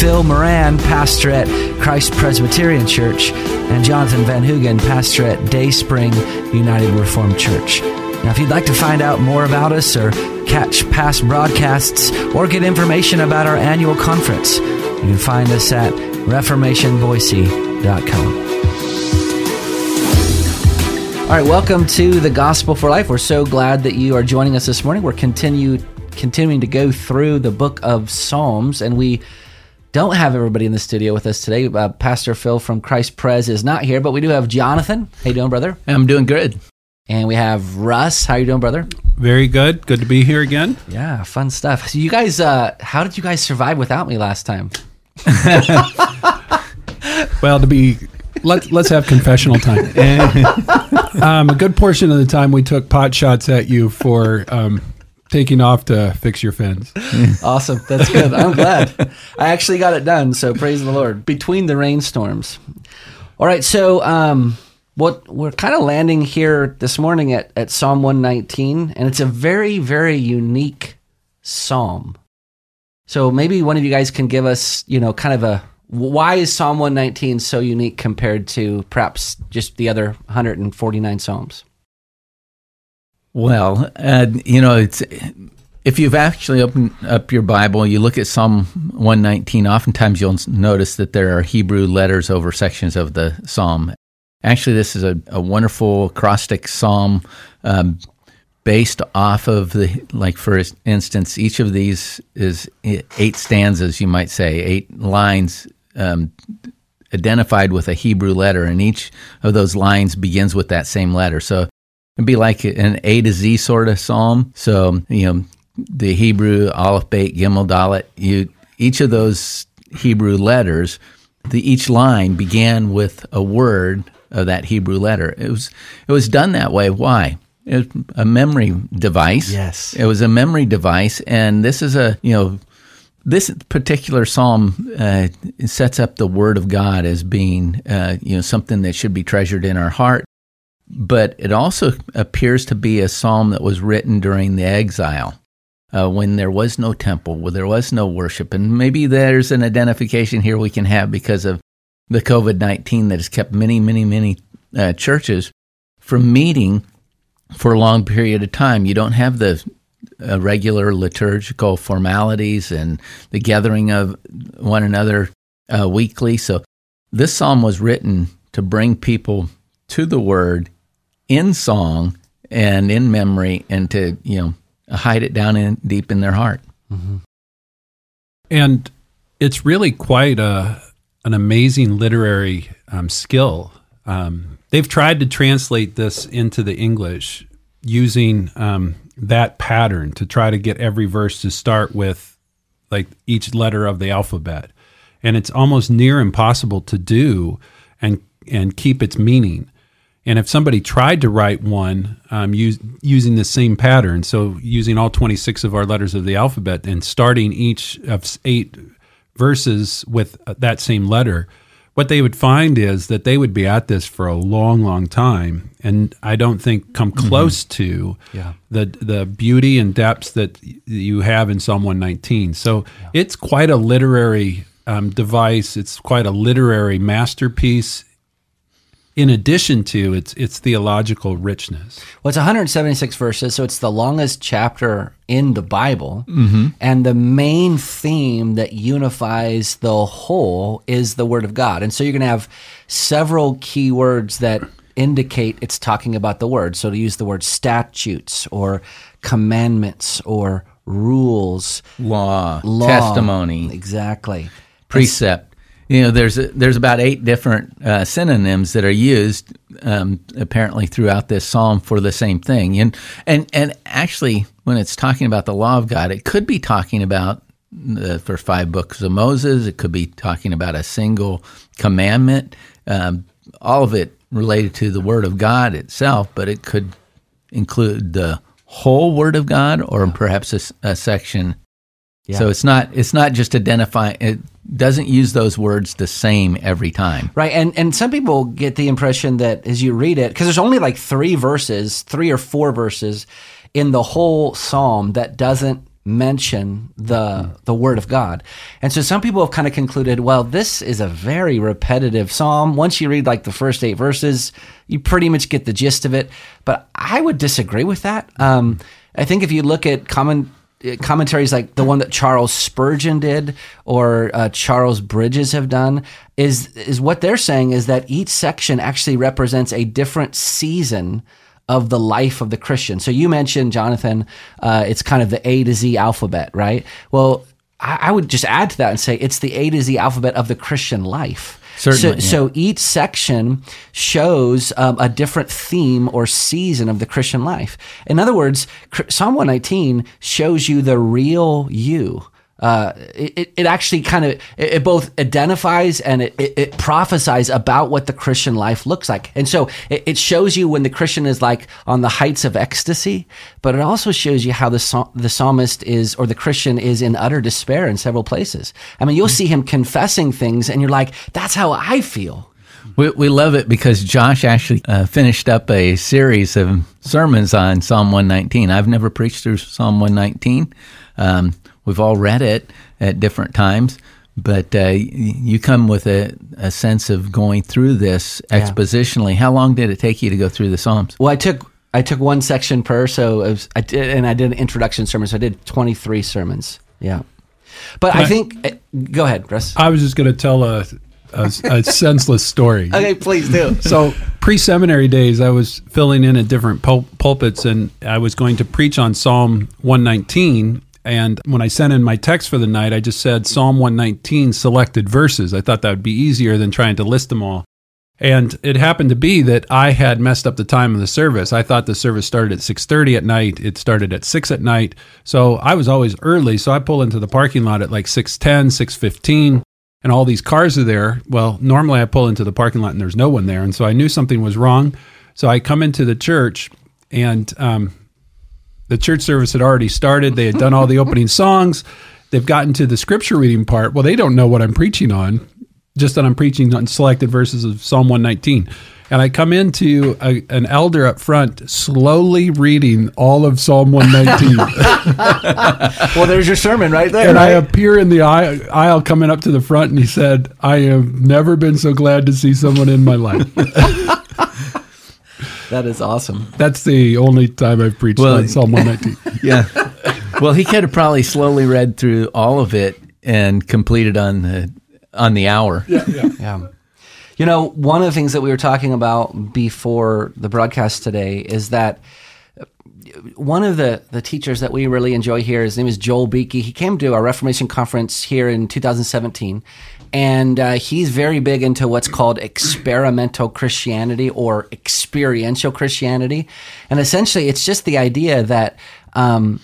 Phil Moran, pastor at Christ Presbyterian Church, and Jonathan Van Hugen, pastor at Day Spring United Reformed Church. Now, if you'd like to find out more about us or catch past broadcasts or get information about our annual conference, you can find us at reformationboise.com. All right, welcome to the Gospel for Life. We're so glad that you are joining us this morning. We're continue continuing to go through the book of Psalms, and we don't have everybody in the studio with us today. Uh, Pastor Phil from Christ Pres is not here, but we do have Jonathan. How you doing, brother? I'm doing good. And we have Russ. How you doing, brother? Very good. Good to be here again. Yeah, fun stuff. So you guys, uh, how did you guys survive without me last time? Well, to be let let's have confessional time. um, a good portion of the time we took pot shots at you for um, taking off to fix your fins. Awesome. That's good. I'm glad. I actually got it done. So praise the Lord. Between the rainstorms. All right. So, um, what we're kind of landing here this morning at, at Psalm 119, and it's a very, very unique psalm. So maybe one of you guys can give us, you know, kind of a why is Psalm 119 so unique compared to perhaps just the other 149 psalms? Well, uh, you know, it's if you've actually opened up your Bible, you look at Psalm 119. Oftentimes, you'll notice that there are Hebrew letters over sections of the psalm. Actually, this is a, a wonderful acrostic psalm um, based off of the, like, for instance, each of these is eight stanzas, you might say, eight lines um, identified with a Hebrew letter, and each of those lines begins with that same letter. So it'd be like an A to Z sort of psalm. So you know, the Hebrew Aleph, Beit, Gimel, Dalet. You each of those Hebrew letters, the each line began with a word of that Hebrew letter. It was it was done that way. Why? It was a memory device. Yes. It was a memory device, and this is a you know this particular psalm uh, sets up the word of God as being, uh, you know, something that should be treasured in our heart. But it also appears to be a psalm that was written during the exile, uh, when there was no temple, when there was no worship, and maybe there's an identification here we can have because of the COVID nineteen that has kept many, many, many uh, churches from meeting for a long period of time. You don't have the uh, regular liturgical formalities and the gathering of one another uh, weekly. So this psalm was written to bring people to the word in song and in memory and to, you know, hide it down in deep in their heart. Mm-hmm. And it's really quite a, an amazing literary um, skill. Um, they've tried to translate this into the English using um, that pattern to try to get every verse to start with like each letter of the alphabet. And it's almost near impossible to do and and keep its meaning. And if somebody tried to write one um, use, using the same pattern, so using all 26 of our letters of the alphabet and starting each of eight verses with that same letter, what they would find is that they would be at this for a long, long time, and I don't think come mm-hmm. close mm-hmm. to yeah. the the beauty and depths that you have in Psalm 119. So yeah. it's quite a literary um, device. It's quite a literary masterpiece in addition to its its theological richness. Well, it's 176 verses, so it's the longest chapter in the Bible, mm-hmm. and the main theme that unifies the whole is the Word of God. And so you're going to have several key words that indicate it's talking about the Word. So to use the word statutes or commandments or rules, law, law testimony, exactly, precept you know, there's a, there's about eight different uh, synonyms that are used um, apparently throughout this psalm for the same thing, and and and actually, when it's talking about the law of God, it could be talking about the first five books of Moses. It could be talking about a single commandment. Um, all of it related to the Word of God itself, but it could include the whole Word of God or perhaps a section. Yeah. So it's not it's not just identifying. It doesn't use those words the same every time. Right, and and some people get the impression that as you read it, because there's only like three verses, three or four verses in the whole psalm that doesn't mention the the word of God, and so some people have kind of concluded, well, this is a very repetitive psalm. Once you read like the first eight verses, you pretty much get the gist of it. But I would disagree with that. Um, I think if you look at common commentaries like the one that Charles Spurgeon did or uh, Charles Bridges have done is is what they're saying is that each section actually represents a different season of the life of the Christian. So you mentioned Jonathan, uh, it's kind of the A to Z alphabet, right? Well, I, I would just add to that and say it's the A to Z alphabet of the Christian life. Certainly, So, yeah. so each section shows um, a different theme or season of the Christian life. In other words, Psalm 119 shows you the real you. Uh, it, it- actually kind of it, it both identifies and it, it, it prophesies about what the Christian life looks like, and so it, it shows you when the Christian is like on the heights of ecstasy, but it also shows you how the the psalmist is or the Christian is in utter despair in several places. I mean, you'll see him confessing things, and you're like, "That's how I feel." We, we love it because Josh actually uh, finished up a series of sermons on Psalm 119. I've never preached through Psalm 119. Um, we've all read it at different times, but uh, you come with a, a sense of going through this expositionally. How long did it take you to go through the Psalms? Well, I took I took one section per, so it was, I did, and I did an introduction sermon. So I did twenty three sermons. Yeah, but I, I- think. eh, Go ahead, Russ. I was just going to tell a, a, a senseless story. Okay, please do. So pre-seminary days, I was filling in at different pul- pulpits, and I was going to preach on Psalm 119. And when I sent in my text for the night, I just said Psalm 119 selected verses. I thought that would be easier than trying to list them all. And it happened to be that I had messed up the time of the service. I thought the service started at 6:30 at night. It started at 6 at night. So I was always early, so I pull into the parking lot at like 6:10, 6:15 and all these cars are there. Well, normally I pull into the parking lot and there's no one there, and so I knew something was wrong. So I come into the church, and um, the church service had already started. They had done all the opening songs. They've gotten to the scripture reading part. Well, they don't know what I'm preaching on, just that I'm preaching on selected verses of Psalm 119. And I come into a, an elder up front, slowly reading all of Psalm 119. Well, there's your sermon right there. And I appear in the aisle, aisle coming up to the front, and he said, I have never been so glad to see someone in my life. That is awesome. That's the only time I've preached Well, on Psalm 119. Yeah. well, he could have probably slowly read through all of it and completed on the on the hour. Yeah. yeah. You know, one of the things that we were talking about before the broadcast today is that one of the, the teachers that we really enjoy here, his name is Joel Beeke. He came to our Reformation conference here in 2017, and uh, he's very big into what's called experimental Christianity or experiential Christianity. And essentially, it's just the idea that um,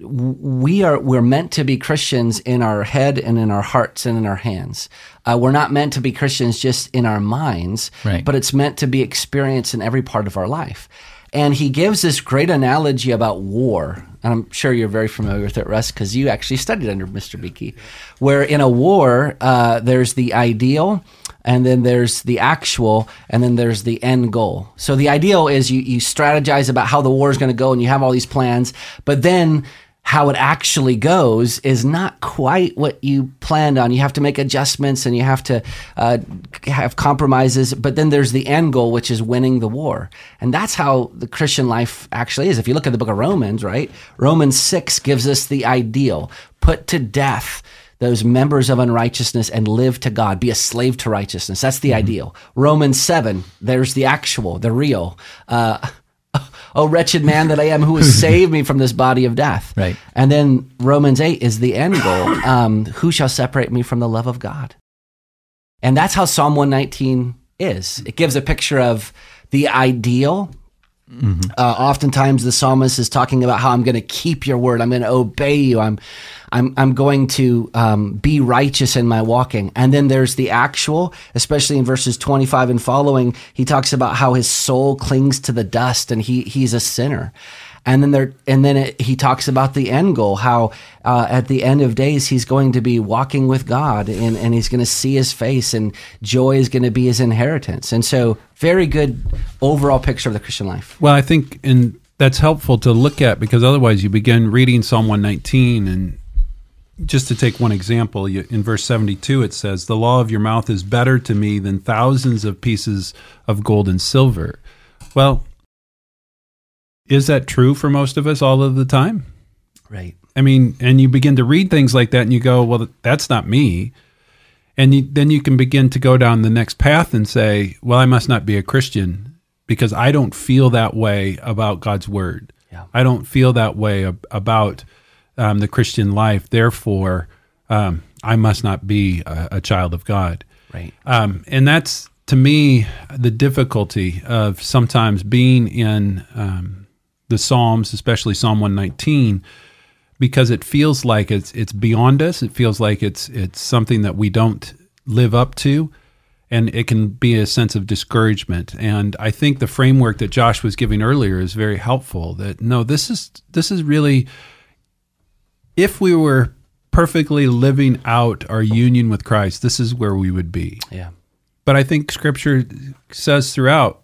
we are we're meant to be Christians in our head and in our hearts and in our hands. Uh, we're not meant to be Christians just in our minds, Right. but it's meant to be experienced in every part of our life. And he gives this great analogy about war. And I'm sure you're very familiar with it, Russ, because you actually studied under Mr. Beeke, where in a war, uh, there's the ideal, and then there's the actual, and then there's the end goal. So the ideal is you, you strategize about how the war is going to go, and you have all these plans, but then how it actually goes is not quite what you planned on. You have to make adjustments and you have to uh, have compromises. But then there's the end goal, which is winning the war. And that's how the Christian life actually is. If you look at the book of Romans, right? Romans 6 gives us the ideal put to death those members of unrighteousness and live to God, be a slave to righteousness. That's the ideal. Romans 7, there's the actual, the real. Uh, oh, wretched man that I am, who has saved me from this body of death. Right. And then Romans 8 is the end goal. Um, who shall separate me from the love of God? And that's how Psalm 119 is. It gives a picture of the ideal. Uh, oftentimes, the psalmist is talking about how I'm going to keep your word. I'm going to obey you. I'm, I'm, I'm going to um, be righteous in my walking. And then there's the actual, especially in verses 25 and following, he talks about how his soul clings to the dust and he, he's a sinner. And then there, and then it, he talks about the end goal, how uh, at the end of days he's going to be walking with God, and, and he's going to see His face, and joy is going to be his inheritance. And so, very good overall picture of the Christian life. Well, I think, and that's helpful to look at because otherwise you begin reading Psalm 119 and just to take one example, in verse 72, it says, The law of your mouth is better to me than thousands of pieces of gold and silver. Well, is that true for most of us all of the time? Right. I mean, and you begin to read things like that and you go, well, that's not me. And you, then you can begin to go down the next path and say, well, I must not be a Christian because I don't feel that way about God's word. Yeah. I don't feel that way ab- about um, the Christian life. Therefore, um, I must not be a, a child of God. Right. Um, and that's, to me, the difficulty of sometimes being in um, the Psalms, especially Psalm 119, because it feels like it's it's beyond us. It feels like it's it's something that we don't live up to, and it can be a sense of discouragement. And I think the framework that Josh was giving earlier is very helpful. That no, this is this is really if we were perfectly living out our union with Christ, this is where we would be. Yeah. But I think Scripture says throughout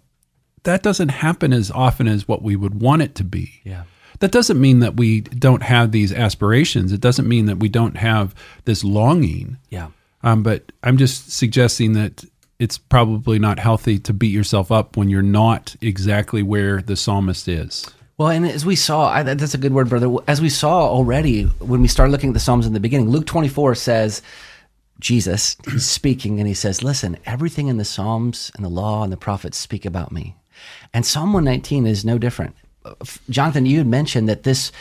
that doesn't happen as often as what we would want it to be. Yeah. That doesn't mean that we don't have these aspirations. It doesn't mean that we don't have this longing. Yeah. Um, but I'm just suggesting that it's probably not healthy to beat yourself up when you're not exactly where the psalmist is. Well, and as we saw, I, that's a good word, brother. As we saw already when we started looking at the Psalms in the beginning, Luke 24 says, Jesus, he's speaking, and he says, Listen, everything in the Psalms and the law and the prophets speak about me. And Psalm 119 is no different. Jonathan, you had mentioned that this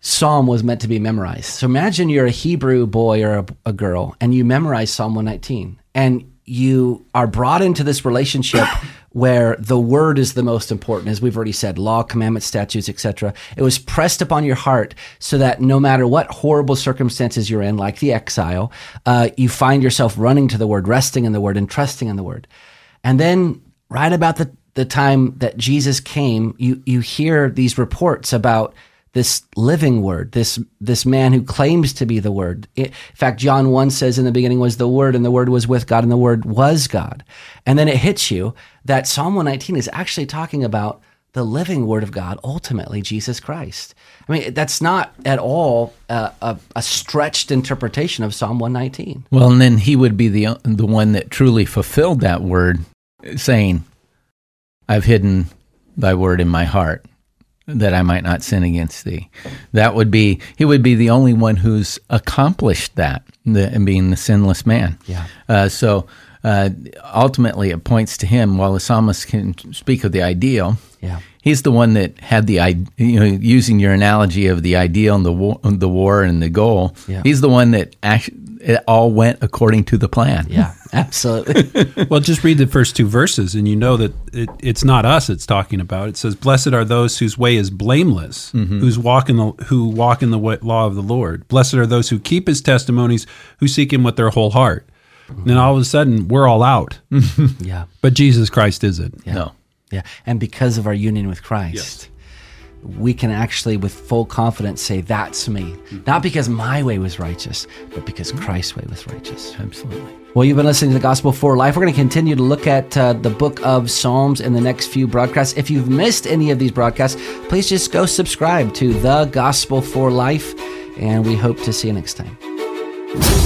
psalm was meant to be memorized. So imagine you're a Hebrew boy or a, a, girl and you memorize Psalm 119 and you are brought into this relationship where the word is the most important as we've already said law commandments statutes etc it was pressed upon your heart so that no matter what horrible circumstances you're in like the exile uh, you find yourself running to the word resting in the word and trusting in the word and then right about the the time that Jesus came, you, you hear these reports about this living word, this, this man who claims to be the word. in fact, John 1 says in the beginning was the word and the word was with God and the word was God. And then it hits you that Psalm 119 is actually talking about the living word of God, ultimately Jesus Christ. I mean, that's not at all a, a, a, stretched interpretation of Psalm 119. Well, and then he would be the the one that truly fulfilled that word, saying, I've hidden thy word in my heart that I might not sin against thee. That would be, he would be the only one who's accomplished that, the, being the sinless man. Yeah. Uh, so uh, ultimately, it points to him. While the psalmist can speak of the ideal, yeah. he's the one that had the, you know, using your analogy of the ideal and the war, the war and the goal. Yeah. He's the one that actually it all went according to the plan. Yeah, absolutely. well, just read the first two verses, and you know that it, it's not us it's talking about. It says, "Blessed are those whose way is blameless, mm-hmm. whose walk in the who walk in the law of the Lord. Blessed are those who keep His testimonies, who seek Him with their whole heart." Mm-hmm. And all of a sudden, we're all out. yeah, but Jesus Christ isn't. Yeah. No. Yeah, and because of our union with Christ. Yes we can actually, with full confidence, say, That's me. Mm-hmm. Not because my way was righteous, but because Christ's way was righteous. Absolutely. Well, you've been listening to the Gospel for Life. We're going to continue to look at uh, the book of Psalms in the next few broadcasts. If you've missed any of these broadcasts, please just go subscribe to the Gospel for Life, and we hope to see you next time.